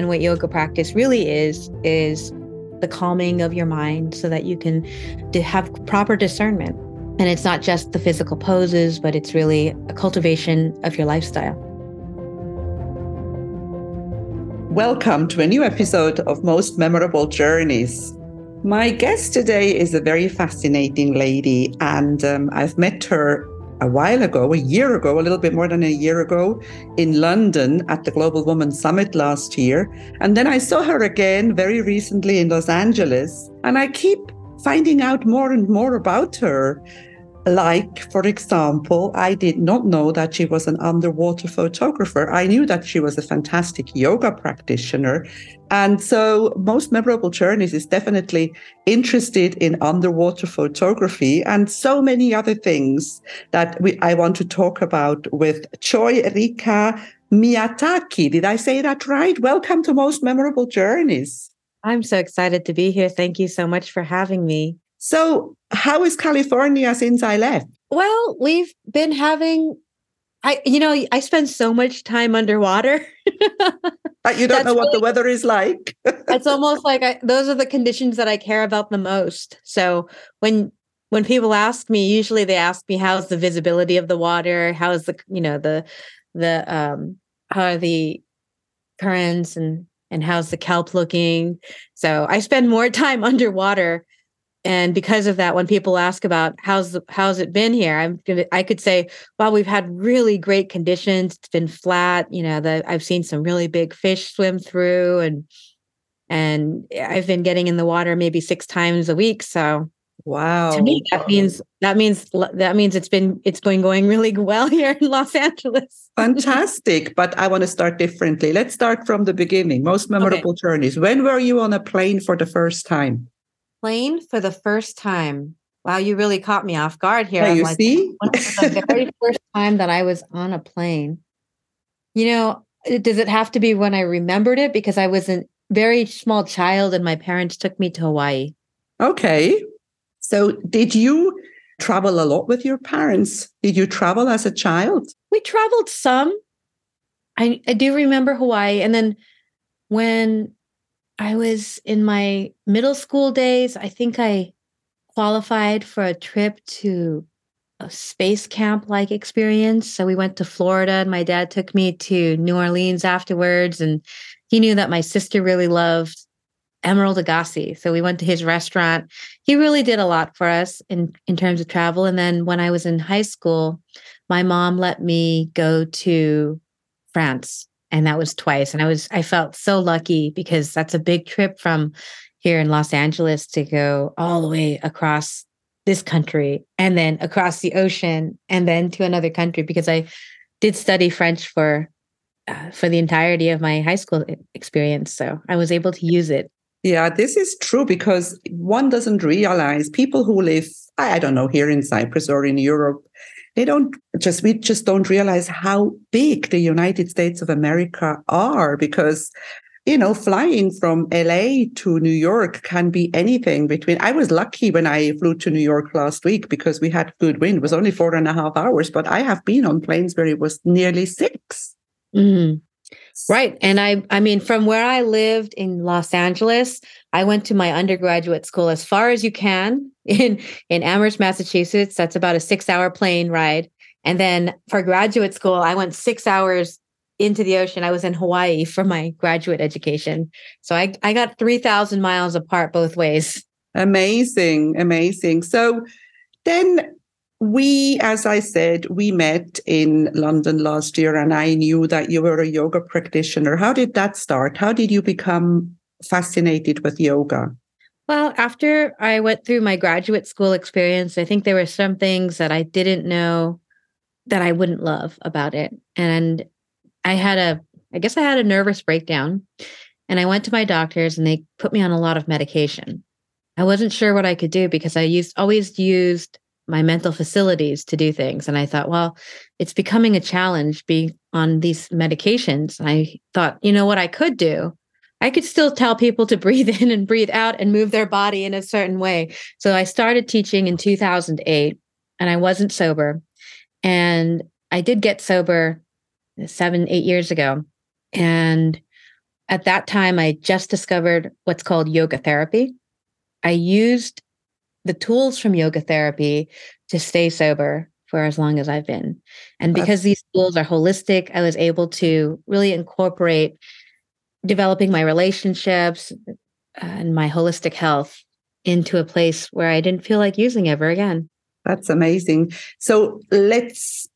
And what yoga practice really is, is the calming of your mind so that you can have proper discernment. And it's not just the physical poses, but it's really a cultivation of your lifestyle. Welcome to a new episode of Most Memorable Journeys. My guest today is a very fascinating lady, and um, I've met her a while ago, a year ago, a little bit more than a year ago, in London at the Global Woman Summit last year. And then I saw her again very recently in Los Angeles. And I keep finding out more and more about her. Like, for example, I did not know that she was an underwater photographer. I knew that she was a fantastic yoga practitioner. And so, Most Memorable Journeys is definitely interested in underwater photography and so many other things that we, I want to talk about with Joy Rika Miyatake. Did I say that right? Welcome to Most Memorable Journeys. I'm so excited to be here. Thank you so much for having me. So, how is California since I left? Well, we've been having I you know, I spend so much time underwater. but you don't know what really, the weather is like. it's almost like I, those are the conditions that I care about the most. So, when when people ask me, usually they ask me how's the visibility of the water, how's the, you know, the the um how are the currents and and how's the kelp looking? So, I spend more time underwater and because of that when people ask about how's the, how's it been here i'm gonna i could say well we've had really great conditions. It's been flat you know the, i've seen some really big fish swim through and and i've been getting in the water maybe six times a week. So wow. to me that means that means that means it's been it's been going really well here in los angeles. Fantastic. But i want to start differently. Let's start from the beginning. Most memorable okay. journeys. When were you on a plane for the first time plane for the first time. Wow, you really caught me off guard here. Yeah, you like, see? the very first time that I was on a plane. You know, uh, does it have to be when I remembered it? Because I was a very small child and my parents took me to Hawaii. Okay. So did you travel a lot with your parents? Did you travel as a child? We traveled some. I, I do remember Hawaii. And then when I was in my middle school days. I think I qualified for a trip to a space camp like experience. So we went to Florida and my dad took me to New Orleans afterwards. And he knew that my sister really loved Emeril Lagasse. So we went to his restaurant. He really did a lot for us in, in terms of travel. And then when I was in high school, my mom let me go to France and that was twice and i was i felt so lucky because that's a big trip from here in los angeles to go all the way across this country and then across the ocean and then to another country because i did study french for uh, for the entirety of my high school experience so i was able to use it. Yeah this is true because one doesn't realize people who live i don't know here in cyprus or in europe they don't just we just don't realize how big the United States of America are because you know flying from LA to New York can be anything between I was lucky when I flew to New York last week because we had good wind it was only four and a half hours but I have been on planes where it was nearly 6 mm-hmm. Right. And I I mean from where I lived in Los Angeles, I went to my undergraduate school as far as you can in in Amherst, Massachusetts. That's about a 6-hour plane ride. And then for graduate school, I went 6 hours into the ocean. I was in Hawaii for my graduate education. So I I got 3000 miles apart both ways. Amazing, amazing. So then we, as I said, we met in London last year, and I knew that you were a yoga practitioner. How did that start? How did you become fascinated with yoga? Well, after I went through my graduate school experience, I think there were some things that I didn't know that I wouldn't love about it. And I had a, I guess I had a nervous breakdown. And I went to my doctors and they put me on a lot of medication. I wasn't sure what I could do because I used always used my mental facilities to do things. And I thought, well, it's becoming a challenge being on these medications. And I thought, you know what I could do? I could still tell people to breathe in and breathe out and move their body in a certain way. So I started teaching in 2008 and I wasn't sober. And I did get sober seven, eight years ago. And at that time, I just discovered what's called yoga therapy. I used the tools from yoga therapy to stay sober for as long as I've been. And because these tools are holistic, I was able to really incorporate developing my relationships uh, and my holistic health into a place where I didn't feel like using ever again. That's amazing. So let's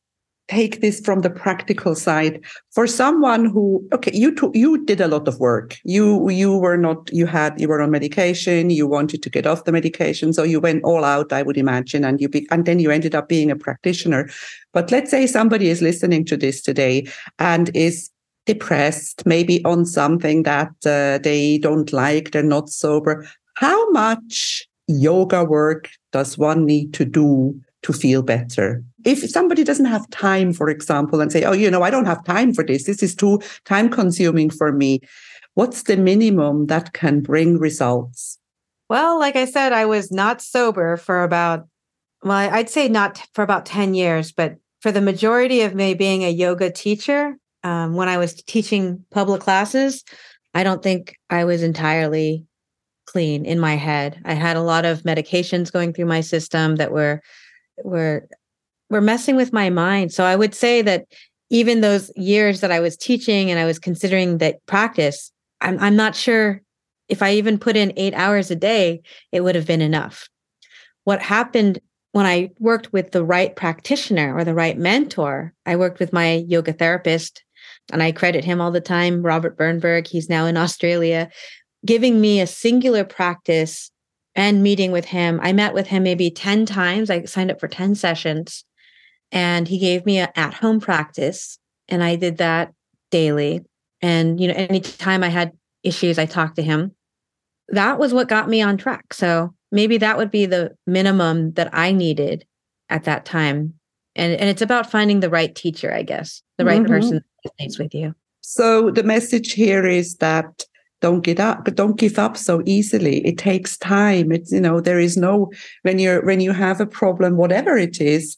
take this from the practical side. For someone who okay you t- you did a lot of work. You you were not you had you were on medication you wanted to get off the medication so you went all out i would imagine and you be, and then you ended up being a practitioner. But let's say somebody is listening to this today and is depressed maybe on something that uh, they don't like they're not sober. How much yoga work does one need to do to feel better. If somebody doesn't have time, for example, and say, oh, you know, I don't have time for this, this is too time consuming for me, what's the minimum that can bring results? Well, like I said, I was not sober for about, well, I'd say not for about 10 years, but for the majority of me being a yoga teacher, um, when I was teaching public classes, I don't think I was entirely clean in my head. I had a lot of medications going through my system that were were were messing with my mind. So I would say that even those years that I was teaching and I was considering that practice, I'm I'm not sure if I even put in 8 hours a day, it would have been enough. What happened when I worked with the right practitioner or the right mentor, I worked with my yoga therapist and I credit him all the time, Robert Birnberg. He's now in Australia, giving me a singular practice and meeting with him. I met with him maybe 10 times. I signed up for 10 sessions and he gave me an at home practice. And I did that daily. And, you know, anytime I had issues, I talked to him. That was what got me on track. So maybe that would be the minimum that I needed at that time. And, and it's about finding the right teacher, I guess, the right mm-hmm. person that stays with you. So the message here is that don't get up but don't give up so easily it takes time it's you know there is no when you're when you have a problem whatever it is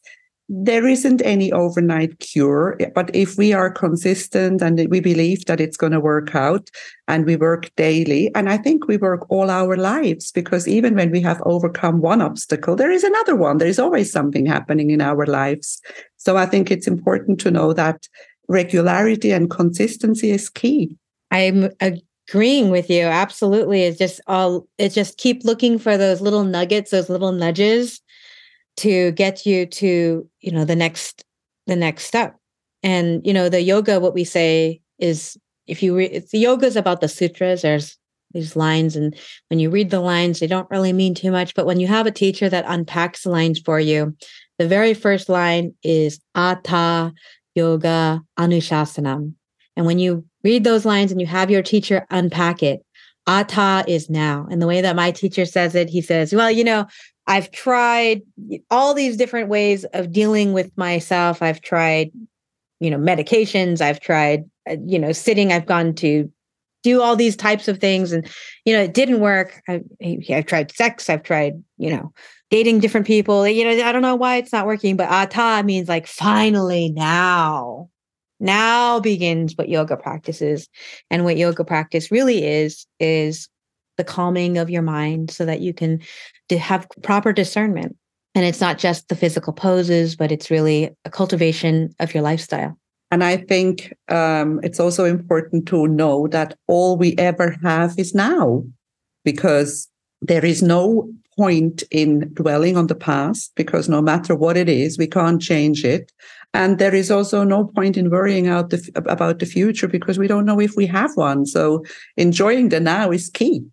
there isn't any overnight cure but if we are consistent and we believe that it's going to work out and we work daily and i think we work all our lives because even when we have overcome one obstacle there is another one. There is always something happening in our lives. So i think it's important to know that regularity and consistency is key. I'm agreeing with you. Absolutely. It's just all it's just keep looking for those little nuggets those little nudges to get you to you know the next the next step and you know the yoga what we say is if you read the yoga is about the sutras there's these lines and when you read the lines they don't really mean too much but when you have a teacher that unpacks the lines for you the very first line is atha yoga anushasanam and when you read those lines and you have your teacher unpack it, Atha is now. And the way that my teacher says it, he says, Well, you know, I've tried all these different ways of dealing with myself. I've tried, you know, medications. I've tried, uh, you know, sitting. I've gone to do all these types of things. And, you know, it didn't work. I, have tried sex. I've tried, you know, dating different people. You know, I don't know why it's not working, but Atha means like finally now now begins what yoga practice is. And what yoga practice really is, is the calming of your mind so that you can have proper discernment. And it's not just the physical poses, but it's really a cultivation of your lifestyle. And I think um, it's also important to know that all we ever have is now, because there is no point in dwelling on the past, because no matter what it is, we can't change it. And there is also no point in worrying out the, about the future because we don't know if we have one. So enjoying the now is key.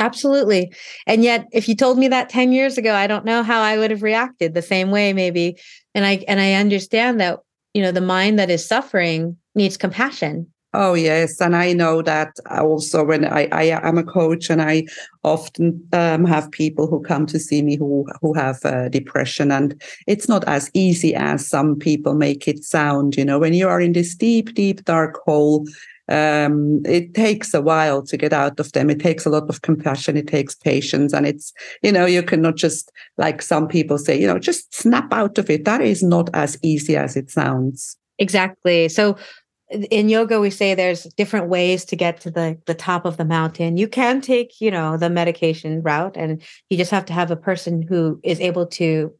Absolutely. And yet if you told me that 10 years ago, I don't know how I would have reacted the same way maybe. And I and I understand that, you know, the mind that is suffering needs compassion Oh yes, and I know that also when I, I am a coach and I often um, have people who come to see me who who have uh, depression, and it's not as easy as some people make it sound. You know, when you are in this deep, deep dark hole, um, it takes a while to get out of them. It takes a lot of compassion. It takes patience, and it's you know you cannot just like some people say, you know, just snap out of it. That is not as easy as it sounds. Exactly. So in yoga we say there's different ways to get to the the top of the mountain you can take you know the medication route and you just have to have a person who is able to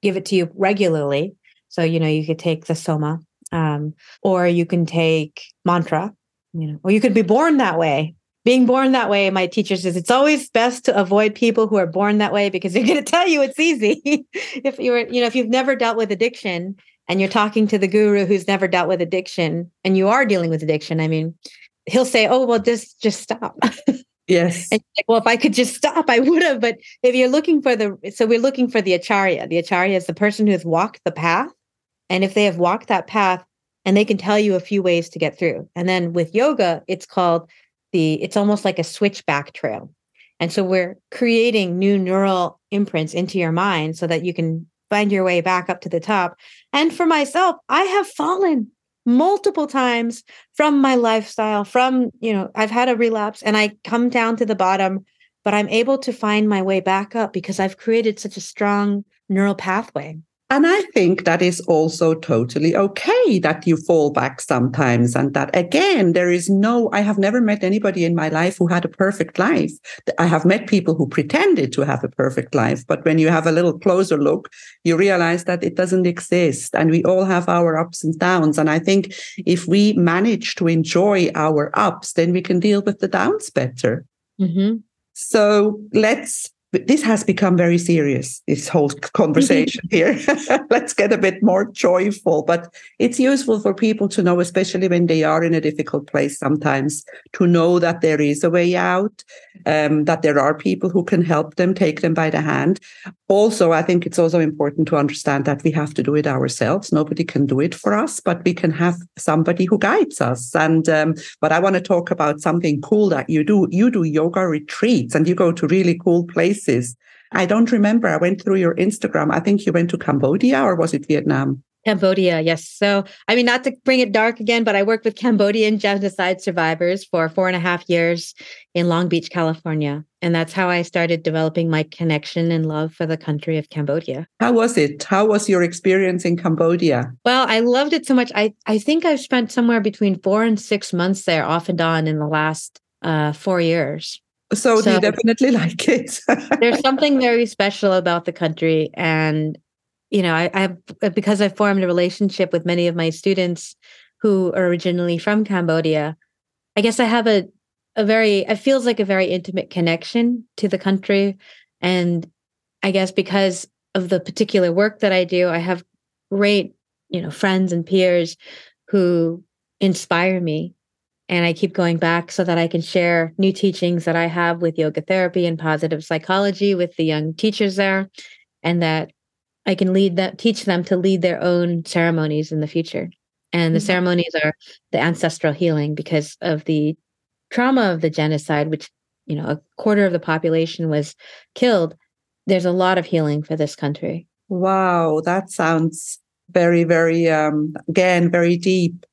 give it to you regularly so you know you could take the soma um, or you can take mantra you know or you could be born that way. Being born that way my teacher says it's always best to avoid people who are born that way because they're going to tell you it's easy. If you're you know if you've never dealt with addiction and you're talking to the guru who's never dealt with addiction and you are dealing with addiction i mean he'll say oh well just just stop. Yes. Like, well if i could just stop i would have. But if you're looking for the so we're looking for the acharya. The acharya is the person who has walked the path. And if they have walked that path and they can tell you a few ways to get through and then with yoga it's called the it's almost like a switchback trail and so we're creating new neural imprints into your mind so that you can find your way back up to the top. And for myself, I have fallen multiple times from my lifestyle, from, you know, I've had a relapse and I come down to the bottom, but I'm able to find my way back up because I've created such a strong neural pathway. And I think that is also totally okay that you fall back sometimes. And that again, there is no, I have never met anybody in my life who had a perfect life. I have met people who pretended to have a perfect life. But when you have a little closer look, you realize that it doesn't exist. And we all have our ups and downs. And I think if we manage to enjoy our ups, then we can deal with the downs better. Mm-hmm. So let's this has become very serious, this whole conversation here. Let's get a bit more joyful. But it's useful for people to know, especially when they are in a difficult place sometimes, to know that there is a way out, um, that there are people who can help them, take them by the hand. Also, I think it's also important to understand that we have to do it ourselves. Nobody can do it for us, but we can have somebody who guides us. And um, but I want to talk about something cool that you do. You do yoga retreats and you go to really cool places places. I don't remember. I went through your Instagram. I think you went to Cambodia or was it Vietnam? Cambodia, yes. So, I mean, not to bring it dark again, but I worked with Cambodian genocide survivors for four and a half years in Long Beach, California. And that's how I started developing my connection and love for the country of Cambodia. How was it? How was your experience in Cambodia? Well, I loved it so much. I, I think I've spent somewhere between four and six months there off and on in the last uh, four years. So, so you definitely like it. there's something very special about the country. And, you know, I, I have, because I formed a relationship with many of my students who are originally from Cambodia, I guess I have a, a very, it feels like a very intimate connection to the country. And I guess because of the particular work that I do, I have great, you know, friends and peers who inspire me and I keep going back so that I can share new teachings that I have with yoga therapy and positive psychology with the young teachers there, and that I can lead them, teach them to lead their own ceremonies in the future. And the mm-hmm. ceremonies are the ancestral healing because of the trauma of the genocide, which, you know, a quarter of the population was killed. There's a lot of healing for this country. Wow, that sounds very, very, um, again, very deep.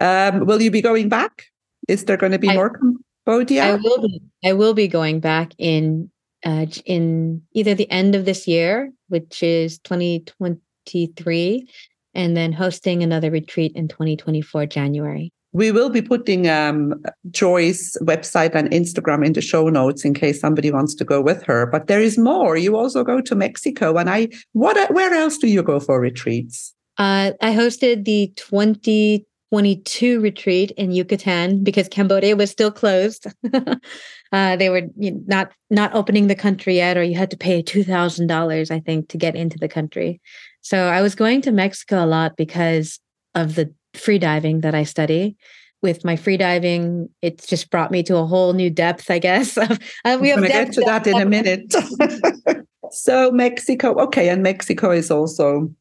Um, will you be going back? Is there going to be I, more Cambodia? I will be. I will be going back in uh, in either the end of this year, which is 2023, and then hosting another retreat in 2024 January. We will be putting um, Joy's website and Instagram in the show notes in case somebody wants to go with her. But there is more. You also go to Mexico, and I what? Where else do you go for retreats? Uh, I hosted the 20 22 retreat in Yucatan because Cambodia was still closed. uh, they were you know, not not opening the country yet, or you had to pay two thousand dollars, I think, to get into the country. So I was going to Mexico a lot because of the free diving that I study. With my free diving, it's just brought me to a whole new depth, I guess. uh, we have to get to that in a minute. so Mexico, okay, and Mexico is also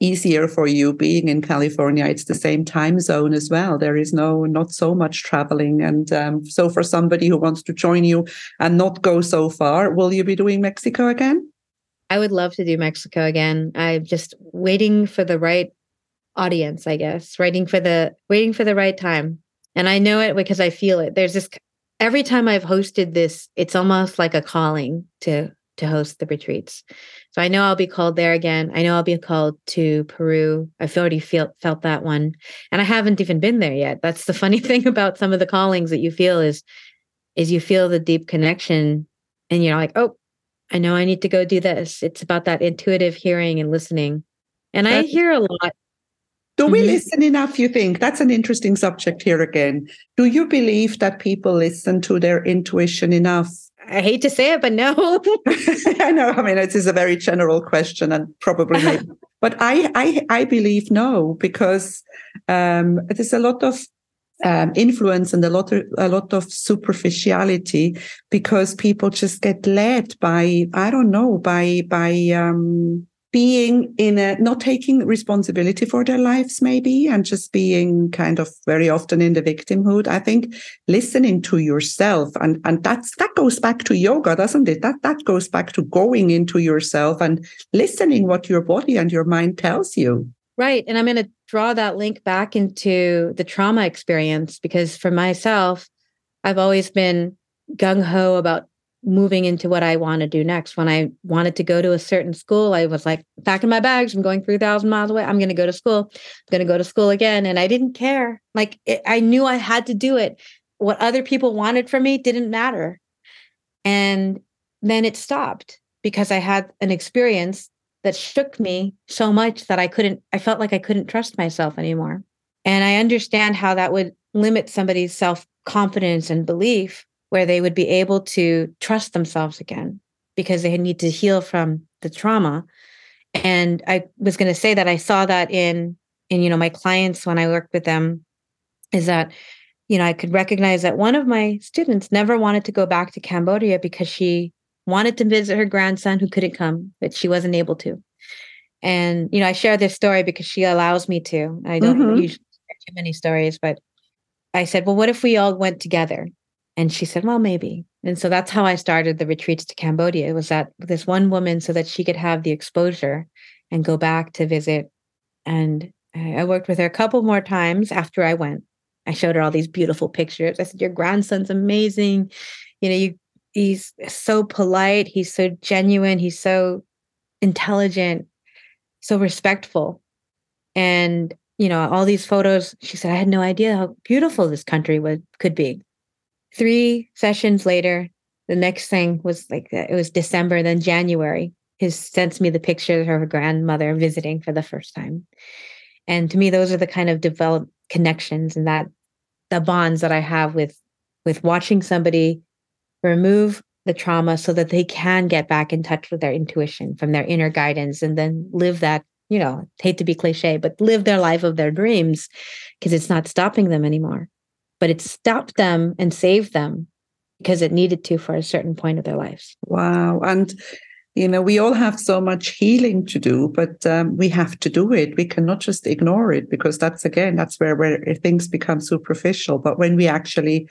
easier for you being in California. It's the same time zone as well. There is no not so much traveling, and um, so for somebody who wants to join you and not go so far, will you be doing Mexico again? I would love to do Mexico again. I'm just waiting for the right audience, I guess. Waiting for the waiting for the right time. And I know it because I feel it. There's this every time I've hosted this, it's almost like a calling to to host the retreats. So I know I'll be called there again. I know I'll be called to Peru. I've already felt felt that one. And I haven't even been there yet. That's the funny thing about some of the callings that you feel is is you feel the deep connection and you're like, "Oh, I know I need to go do this." It's about that intuitive hearing and listening. And I hear a lot. Do we mm-hmm. listen enough, you think? That's an interesting subject here again. Do you believe that people listen to their intuition enough? I hate to say it, but no. I know. I mean, it is a very general question, and probably, maybe, but I, I, I believe no, because um, there's a lot of um, influence and a lot of a lot of superficiality because people just get led by I don't know by by um, being in a not taking responsibility for their lives maybe and just being kind of very often in the victimhood i think listening to yourself and and that's that goes back to yoga doesn't it? That that goes back to going into yourself and listening what your body and your mind tells you. Right and i'm going to draw that link back into the trauma experience because for myself i've always been gung-ho about moving into what I want to do next. When I wanted to go to a certain school, I was like, packing my bags. I'm going 3,000 miles away. I'm going to go to school. I'm going to go to school again. And I didn't care. Like, it, I knew I had to do it. What other people wanted from me didn't matter. And then it stopped because I had an experience that shook me so much that I couldn't, I felt like I couldn't trust myself anymore. And I understand how that would limit somebody's self confidence and belief where they would be able to trust themselves again because they need to heal from the trauma. And i was going to say that i saw that in in you know my clients when i worked with them is that you know i could recognize that one of my students never wanted to go back to cambodia because she wanted to visit her grandson who couldn't come but she wasn't able to. And you know i share this story because she allows me to. I don't mm-hmm. usually share too many stories but i said well what if we all went together and she said, well, maybe. And so that's how I started the retreats to Cambodia. It was that this one woman so that she could have the exposure and go back to visit. And I worked with her a couple more times after I went. I showed her all these beautiful pictures. I said, Your grandson's amazing. You know, you he's so polite, he's so genuine, he's so intelligent, so respectful. And, you know, all these photos, she said, I had no idea how beautiful this country would could be three sessions later, the next thing was like it was December, then January. He sends me the picture of her grandmother visiting for the first time. And to me, those are the kind of developed connections and that the bonds that I have with with watching somebody remove the trauma so that they can get back in touch with their intuition from their inner guidance and then live that, you know, hate to be cliche, but live their life of their dreams because it's not stopping them anymore but it stopped them and saved them because it needed to for a certain point of their lives. Wow. And, you know, we all have so much healing to do, but um, we have to do it. We cannot just ignore it because that's, again, that's where, where things become superficial. But when we actually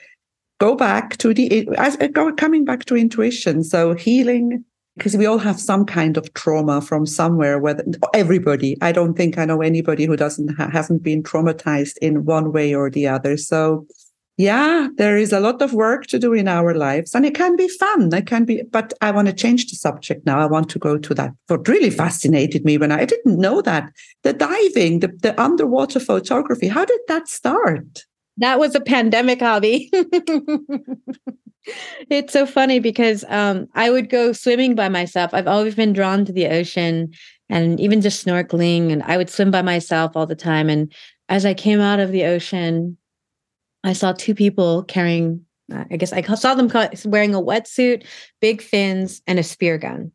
go back to the, as, coming back to intuition, so healing because we all have some kind of trauma from somewhere whether everybody. I don't think i know anybody who doesn't ha- hasn't been traumatized in one way or the other. So yeah there is a lot of work to do in our lives and it can be fun. It can be but i want to change the subject now. I want to go to that. What really fascinated me when i, I didn't know that. The diving the, the underwater photography how did that start that was a pandemic hobby it's so funny because um, I would go swimming by myself. I've always been drawn to the ocean and even just snorkeling, and I would swim by myself all the time. And as I came out of the ocean, I saw two people carrying, uh, I guess I saw them wearing a wetsuit, big fins, and a spear gun.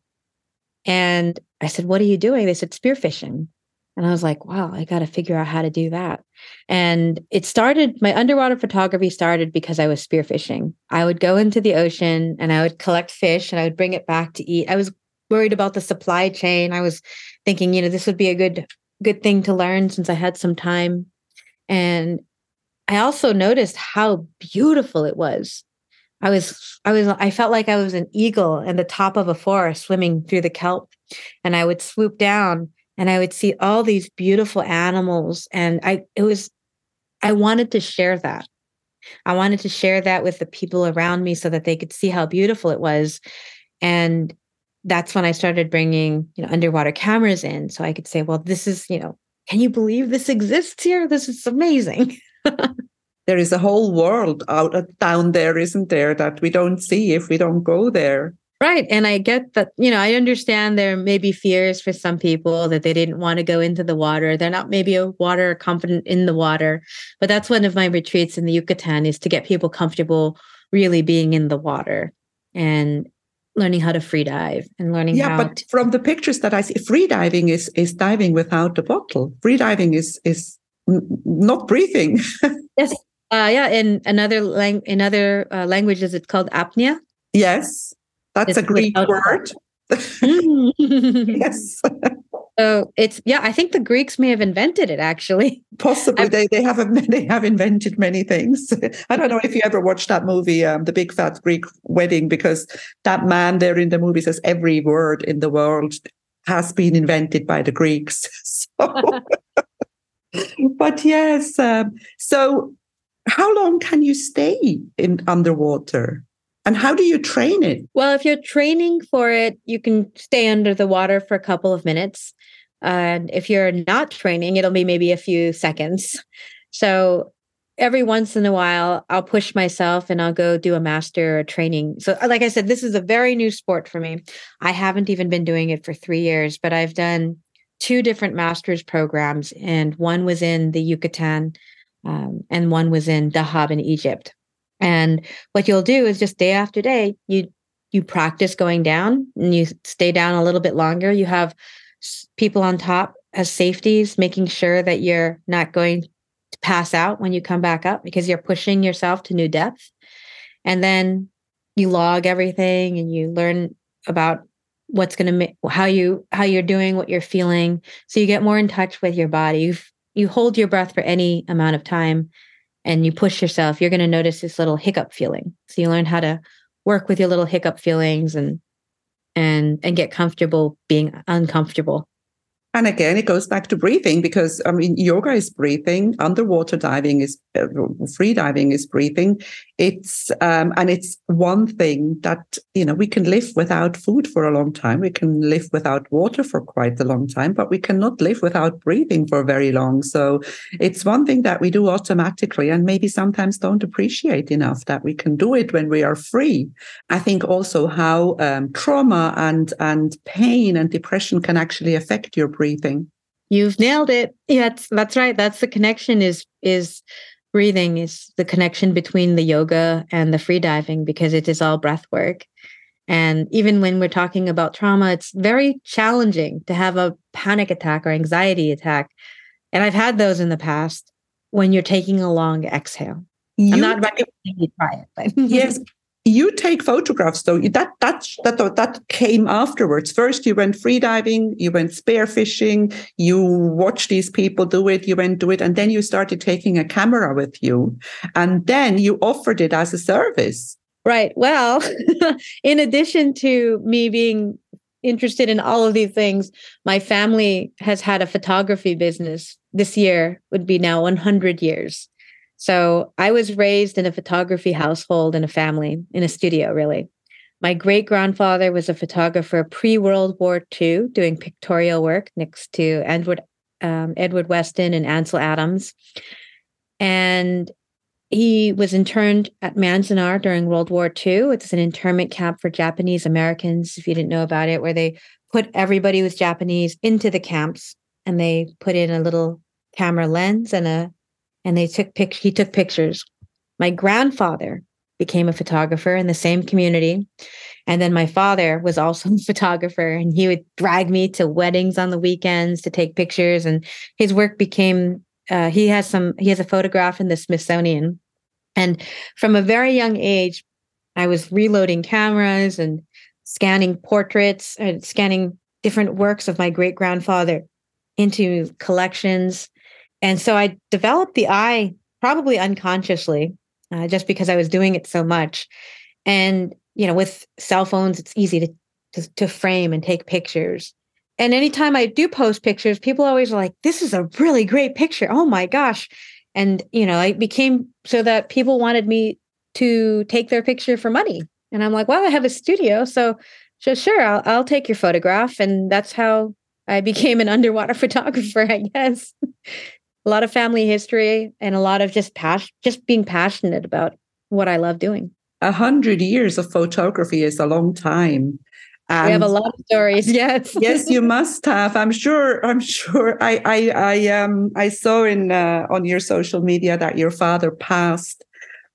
And I said, What are you doing? They said, Spearfishing. And I was like, wow, I got to figure out how to do that. And it started, my underwater photography started because I was spearfishing. I would go into the ocean and I would collect fish and I would bring it back to eat. I was worried about the supply chain. I was thinking, you know, this would be a good, good thing to learn since I had some time. And I also noticed how beautiful it was. I was, I was, I felt like I was an eagle in the top of a forest swimming through the kelp. And I would swoop down and I would see all these beautiful animals. And I, it was, I wanted to share that. I wanted to share that with the people around me so that they could see how beautiful it was. And that's when I started bringing, you know, underwater cameras in so I could say, well, this is, you know, can you believe this exists here? This is amazing. there is a whole world out uh, down there, isn't there, that we don't see if we don't go there. Right. And I get that, you know, I understand there may be fears for some people that they didn't want to go into the water. They're not maybe a water confident in the water. But that's one of my retreats in the Yucatan is to get people comfortable really being in the water and learning how to free dive and learning yeah but to- from the pictures that i see free diving is is diving without the bottle free diving is is not breathing yes uh, yeah in another lang- in other uh, languages it's called apnea yes that's it's a greek word yes so it's yeah, I think the Greeks may have invented it actually. Possibly they they have they have invented many things. I don't know if you ever watched that movie, um, The Big Fat Greek Wedding, because that man there in the movie says every word in the world has been invented by the Greeks. So, but yes, um, so how long can you stay in underwater? And how do you train it? Well, if you're training for it, you can stay under the water for a couple of minutes. And if you're not training, it'll be maybe a few seconds. So every once in a while, I'll push myself and I'll go do a master training. So, uh, like I said, this is a very new sport for me. I haven't even been doing it for three years, but I've done two different master's programs, and one was in the Yucatan um, and one was in Dahab in Egypt. And what you'll do is just day after day, you you practice going down and you stay down a little bit longer. You have people on top as safeties, making sure that you're not going to pass out when you come back up because you're pushing yourself to new depth. And then you log everything and you learn about what's going to make how you how you're doing what you're feeling so you get more in touch with your body you you hold your breath for any amount of time and you push yourself, you're going to notice this little hiccup feeling. So you learn how to work with your little hiccup feelings and and and get comfortable being uncomfortable. And again, it goes back to breathing because I mean, yoga is breathing, underwater diving is uh, free diving is breathing. It's um, and it's one thing that you know we can live without food for a long time. We can live without water for quite a long time, but we cannot live without breathing for very long. So it's one thing that we do automatically, and maybe sometimes don't appreciate enough that we can do it when we are free. I think also how um, trauma and and pain and depression can actually affect your breathing. You've nailed it. Yeah, that's that's right. That's the connection is is breathing is the connection between the yoga and the free diving because it is all breath work. And even when we're talking about trauma, it's very challenging to have a panic attack or anxiety attack. And I've had those in the past when you're taking a long exhale. You, I'm not recommending you try it, but yes, you take photographs though. That that that that came afterwards. First you went freediving you went spearfishing you watched these people do it you went do it and then you started taking a camera with you. And then you offered it as a service. Right. Well in addition to me being interested in all of these things my family has had a photography business. This year would be now 100 years so I was raised in a photography household in a family, in a studio, really. My great grandfather was a photographer pre World War II, doing pictorial work next to Edward, um, Edward Weston and Ansel Adams. And he was interned at Manzanar during World War II. It's an internment camp for Japanese Americans, if you didn't know about it, where they put everybody who was Japanese into the camps and they put in a little camera lens and a and they took pic- he took pictures. My grandfather became a photographer in the same community. And then my father was also a photographer and he would drag me to weddings on the weekends to take pictures. And his work became, uh, he has some, he has a photograph in the Smithsonian. And from a very young age, I was reloading cameras and scanning portraits and scanning different works of my great grandfather into collections. And so I developed the eye probably unconsciously, uh, just because I was doing it so much. And, you know, with cell phones, it's easy to, to, to frame and take pictures. And anytime I do post pictures, people always are like, this is a really great picture. Oh my gosh. And, you know, it became so that people wanted me to take their picture for money. And I'm like, well, I have a studio. So So sure, I'll, I'll take your photograph. And that's how I became an underwater photographer, I guess. a lot of family history and a lot of just passion, just being passionate about what I love doing. A hundred years of photography is a long time. And we have a lot of stories. Yes, yes, you must have. I'm sure. I'm sure. I I I um I saw in uh, on your social media that your father passed,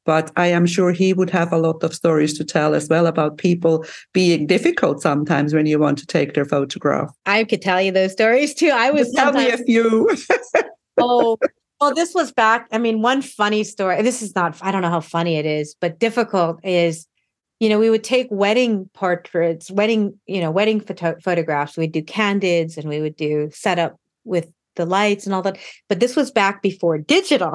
but I am sure he would have a lot of stories to tell as well about people being difficult sometimes when you want to take their photograph. I could tell you those stories too. I was tell me a few. oh, well, this was back. I mean, one funny story. This is not. I don't know how funny it is, but difficult is you know, we would take wedding portraits, wedding, you know, wedding photo- photographs. We'd do candids and we would do setup with the lights and all that. But this was back before digital.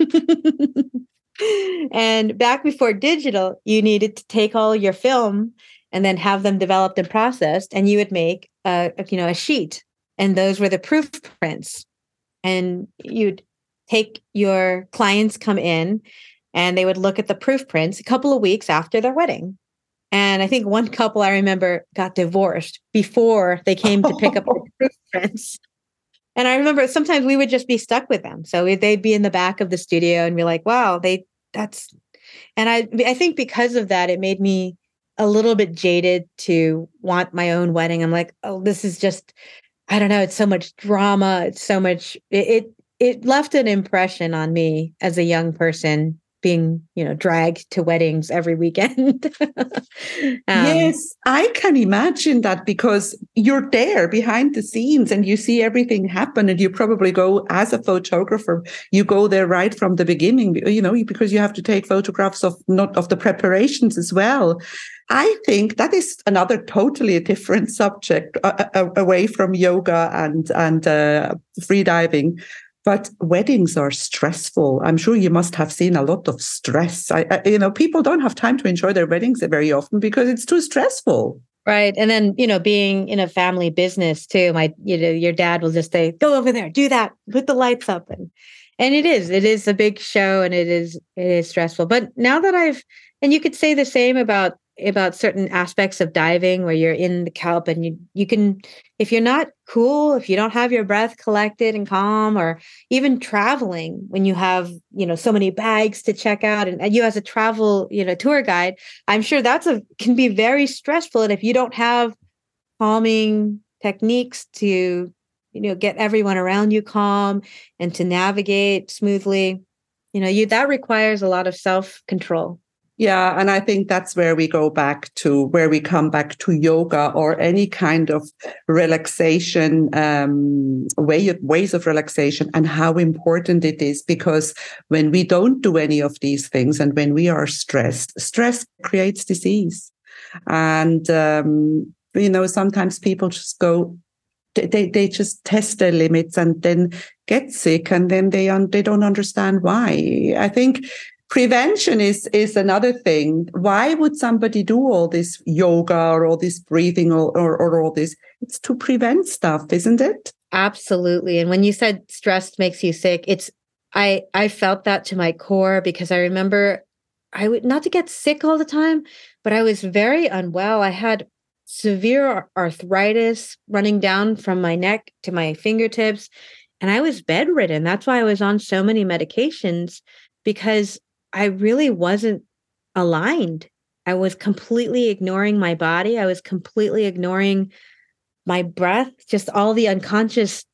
and back before digital, you needed to take all your film and then have them developed and processed, and you would make a, a you know a sheet, and those were the proof prints. And you'd take your clients come in and they would look at the proof prints a couple of weeks after their wedding. And I think one couple I remember got divorced before they came to pick up the proof prints. And I remember sometimes we would just be stuck with them. So they'd be in the back of the studio and be like, wow, they, that's, and I, I think because of that, it made me a little bit jaded to want my own wedding. I'm like, oh, this is just, I don't know, it's so much drama. It's so much, it, it, it left an impression on me as a young person being you know dragged to weddings every weekend um, yes i can imagine that because you're there behind the scenes and you see everything happen and you probably go as a photographer you go there right from the beginning you know because you have to take photographs of not of the preparations as well I think that is another totally different subject uh, away from yoga and and uh, free diving. But weddings are stressful. I'm sure you must have seen a lot of stress. I, I, you know, people don't have time to enjoy their weddings very often because it's too stressful. Right. And then, you know, being in a family business too, my, you know, your dad will just say, go over there, do that, put the lights up. And, and it is, it is a big show and it is, it is stressful. But now that I've, and you could say the same about about certain aspects of diving where you're in the kelp and you you can if you're not cool if you don't have your breath collected and calm or even traveling when you have you know so many bags to check out and, and you as a travel you know tour guide i'm sure that's a can be very stressful. And if you don't have calming techniques to you know get everyone around you calm and to navigate smoothly you know you that requires a lot of self control yeah, and I think that's where we go back to where we come back to yoga or any kind of relaxation um, way of, ways of relaxation and how important it is because when we don't do any of these things and when we are stressed, stress creates disease, and um, you know sometimes people just go they, they just test their limits and then get sick and then they un, they don't understand why. I think prevention is is another thing. Why would somebody do all this yoga or all this breathing or, or, or, all this? It's to prevent stuff isn't it? Absolutely. And when you said stress makes you sick it's i i felt that to my core because i remember i would not to get sick all the time but i was very unwell. I had severe arthritis running down from my neck to my fingertips and i was bedridden. That's why i was on so many medications because I really wasn't aligned. I was completely ignoring my body. I was completely ignoring my breath, just all the unconscious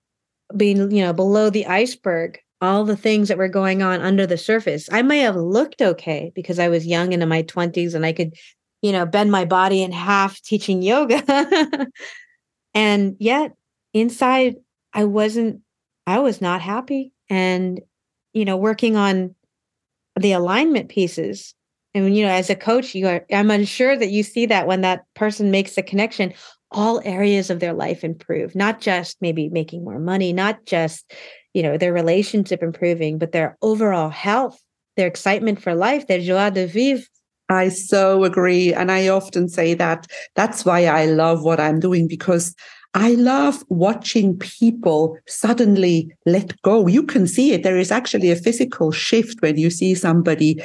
being, you know, below the iceberg, all the things that were going on under the surface. I may have looked okay because I was young and in my 20s and I could, you know, bend my body in half teaching yoga. and yet inside, I wasn't, I was not happy. And, you know, working on the alignment pieces and you know as a coach you are i'm unsure that you see that when that person makes the connection all areas of their life improve not just maybe making more money not just you know their relationship improving but their overall health their excitement for life their joie de vivre I so agree. And I often say that that's why I love what I'm doing because I love watching people suddenly let go. You can see it. There is actually a physical shift when you see somebody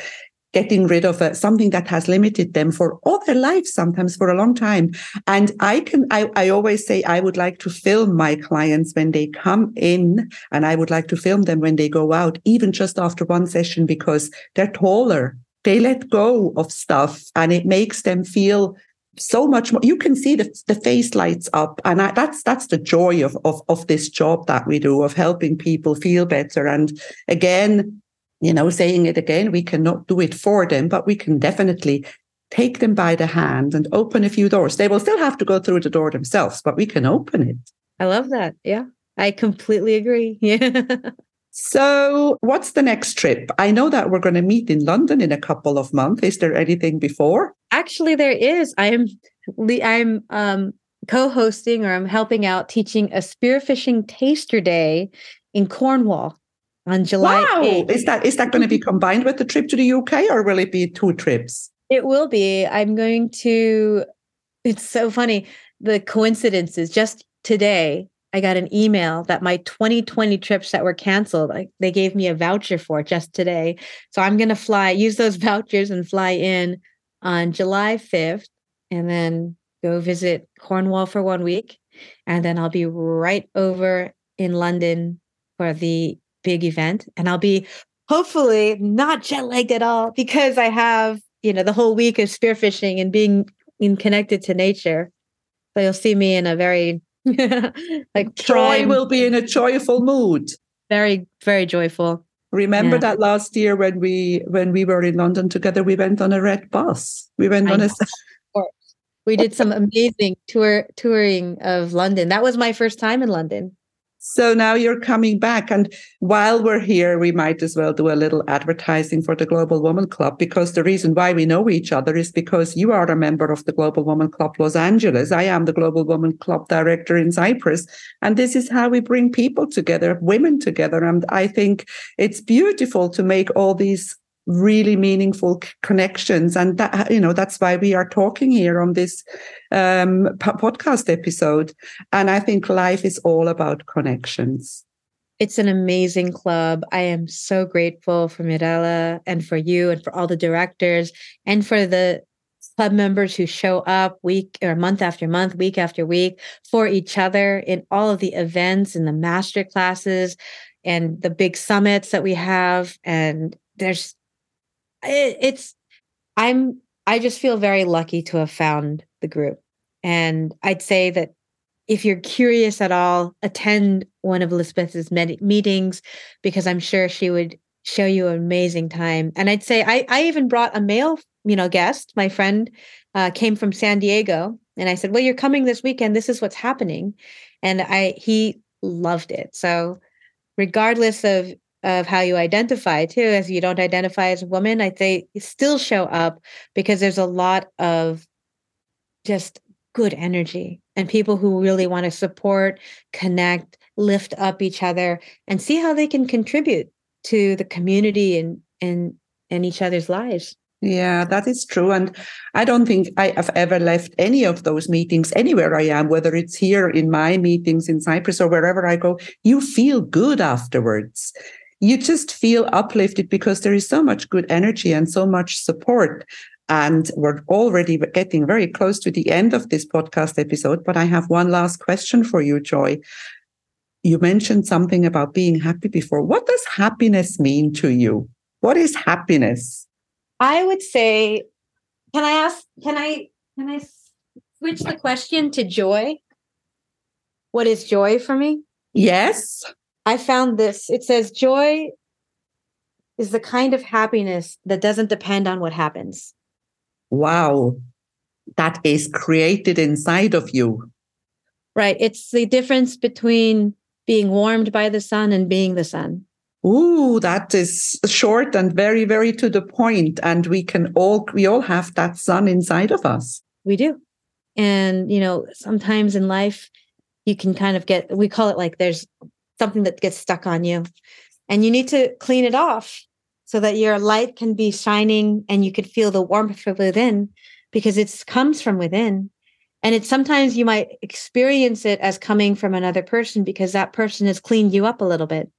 getting rid of a, something that has limited them for all their life, sometimes for a long time. And I can, I, I always say I would like to film my clients when they come in and I would like to film them when they go out, even just after one session, because they're taller. They let go of stuff and it makes them feel so much more. You can see the, the face lights up. And I, that's, that's the joy of, of, of this job that we do of helping people feel better. And again, you know, saying it again, we cannot do it for them, but we can definitely take them by the hand and open a few doors. They will still have to go through the door themselves, but we can open it. I love that. Yeah, I completely agree. Yeah. So, what's the next trip? I know that we're going to meet in London in a couple of months. Is there anything before? Actually, there is. I'm I'm um, co-hosting or I'm helping out teaching a spearfishing taster day in Cornwall on July wow. 8th. Is that is that going to be combined with the trip to the UK or will it be two trips? It will be. I'm going to it's so funny. The coincidences just today I got an email that my 2020 trips that were canceled, like they gave me a voucher for just today. So I'm going to fly, use those vouchers and fly in on July 5th and then go visit Cornwall for one week. And then I'll be right over in London for the big event and I'll be hopefully not jet lagged at all because I have, you know, the whole week of spearfishing and being in connected to nature. So you'll see me in a very like joy prime, will be in a joyful mood. Very, very joyful. Remember yeah. that last year when we when we were in London together, we went on a red bus. We went I on know. a we did some amazing tour touring of London. That was my first time in London. So now you're coming back. And while we're here, we might as well do a little advertising for the Global Woman Club because the reason why we know each other is because you are a member of the Global Woman Club Los Angeles. I am the Global Woman Club director in Cyprus. And this is how we bring people together, women together. And I think it's beautiful to make all these really meaningful connections. And that you know that's why we are talking here on this um, podcast episode. And i think life is all about connections. It's an amazing club. I am so grateful for mirella and for you and for all the directors and for the club members who show up week or month after month week after week for each other in all of the events and the master classes and the big summits that we have. And there's it, it's i'm i just feel very lucky to have found the group. And i'd say that if you're curious at all attend one of elizabeth's med- meetings because i'm sure she would show you an amazing time. And i'd say i, I even brought a male you know guest. My friend uh, came from san diego and i said well you're coming this weekend. This is what's happening. And i he loved it. So regardless of of how you identify too as you don't identify as a woman i say still show up because there's a lot of just good energy and people who really want to support connect lift up each other and see how they can contribute to the community and and and each other's lives yeah, that is true. And I don't think I have ever left any of those meetings anywhere I am, whether it's here in my meetings in Cyprus or wherever I go. You feel good afterwards you just feel uplifted because there is so much good energy and so much support. And we're already getting very close to the end of this podcast episode. But I have one last question for you, Joy. You mentioned something about being happy before. What does happiness mean to you? What is happiness? I would say, can I ask, can I, can I switch the question to joy? What is joy for me? Yes. I found this. It says joy is the kind of happiness that doesn't depend on what happens. Wow. That is created inside of you. Right. It's the difference between being warmed by the sun and being the sun. Ooh, that is short and very, very to the point. And we can all, we all have that sun inside of us. We do. And, you know, sometimes in life, you can kind of get, we call it like there's something that gets stuck on you. And you need to clean it off so that your light can be shining and you could feel the warmth from within because it comes from within. And it's sometimes you might experience it as coming from another person because that person has cleaned you up a little bit.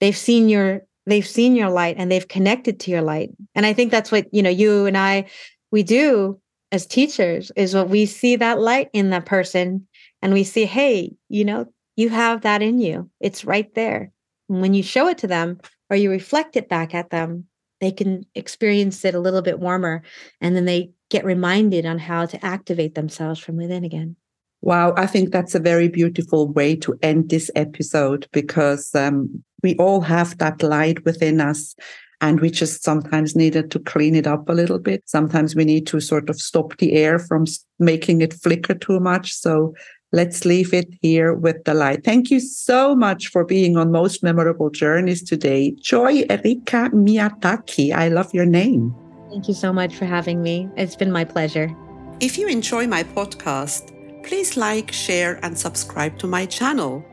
They've seen your they've seen your light and they've connected to your light. And I think that's what, you know, you and I we do as teachers is what we see that light in that person and we see, hey, you know, you have that in you. It's right there. And when you show it to them or you reflect it back at them, they can experience it a little bit warmer and then they get reminded on how to activate themselves from within again. Wow, I think that's a very beautiful way to end this episode because um, we all have that light within us and we just sometimes needed to clean it up a little bit. Sometimes we need to sort of stop the air from making it flicker too much. So let's leave it here with the light. Thank you so much for being on Most Memorable Journeys today. Joy Rika Miyatake. I love your name. Thank you so much for having me. It's been my pleasure. If you enjoy my podcast, please like, share, and subscribe to my channel.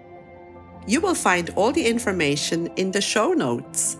You will find all the information in the show notes.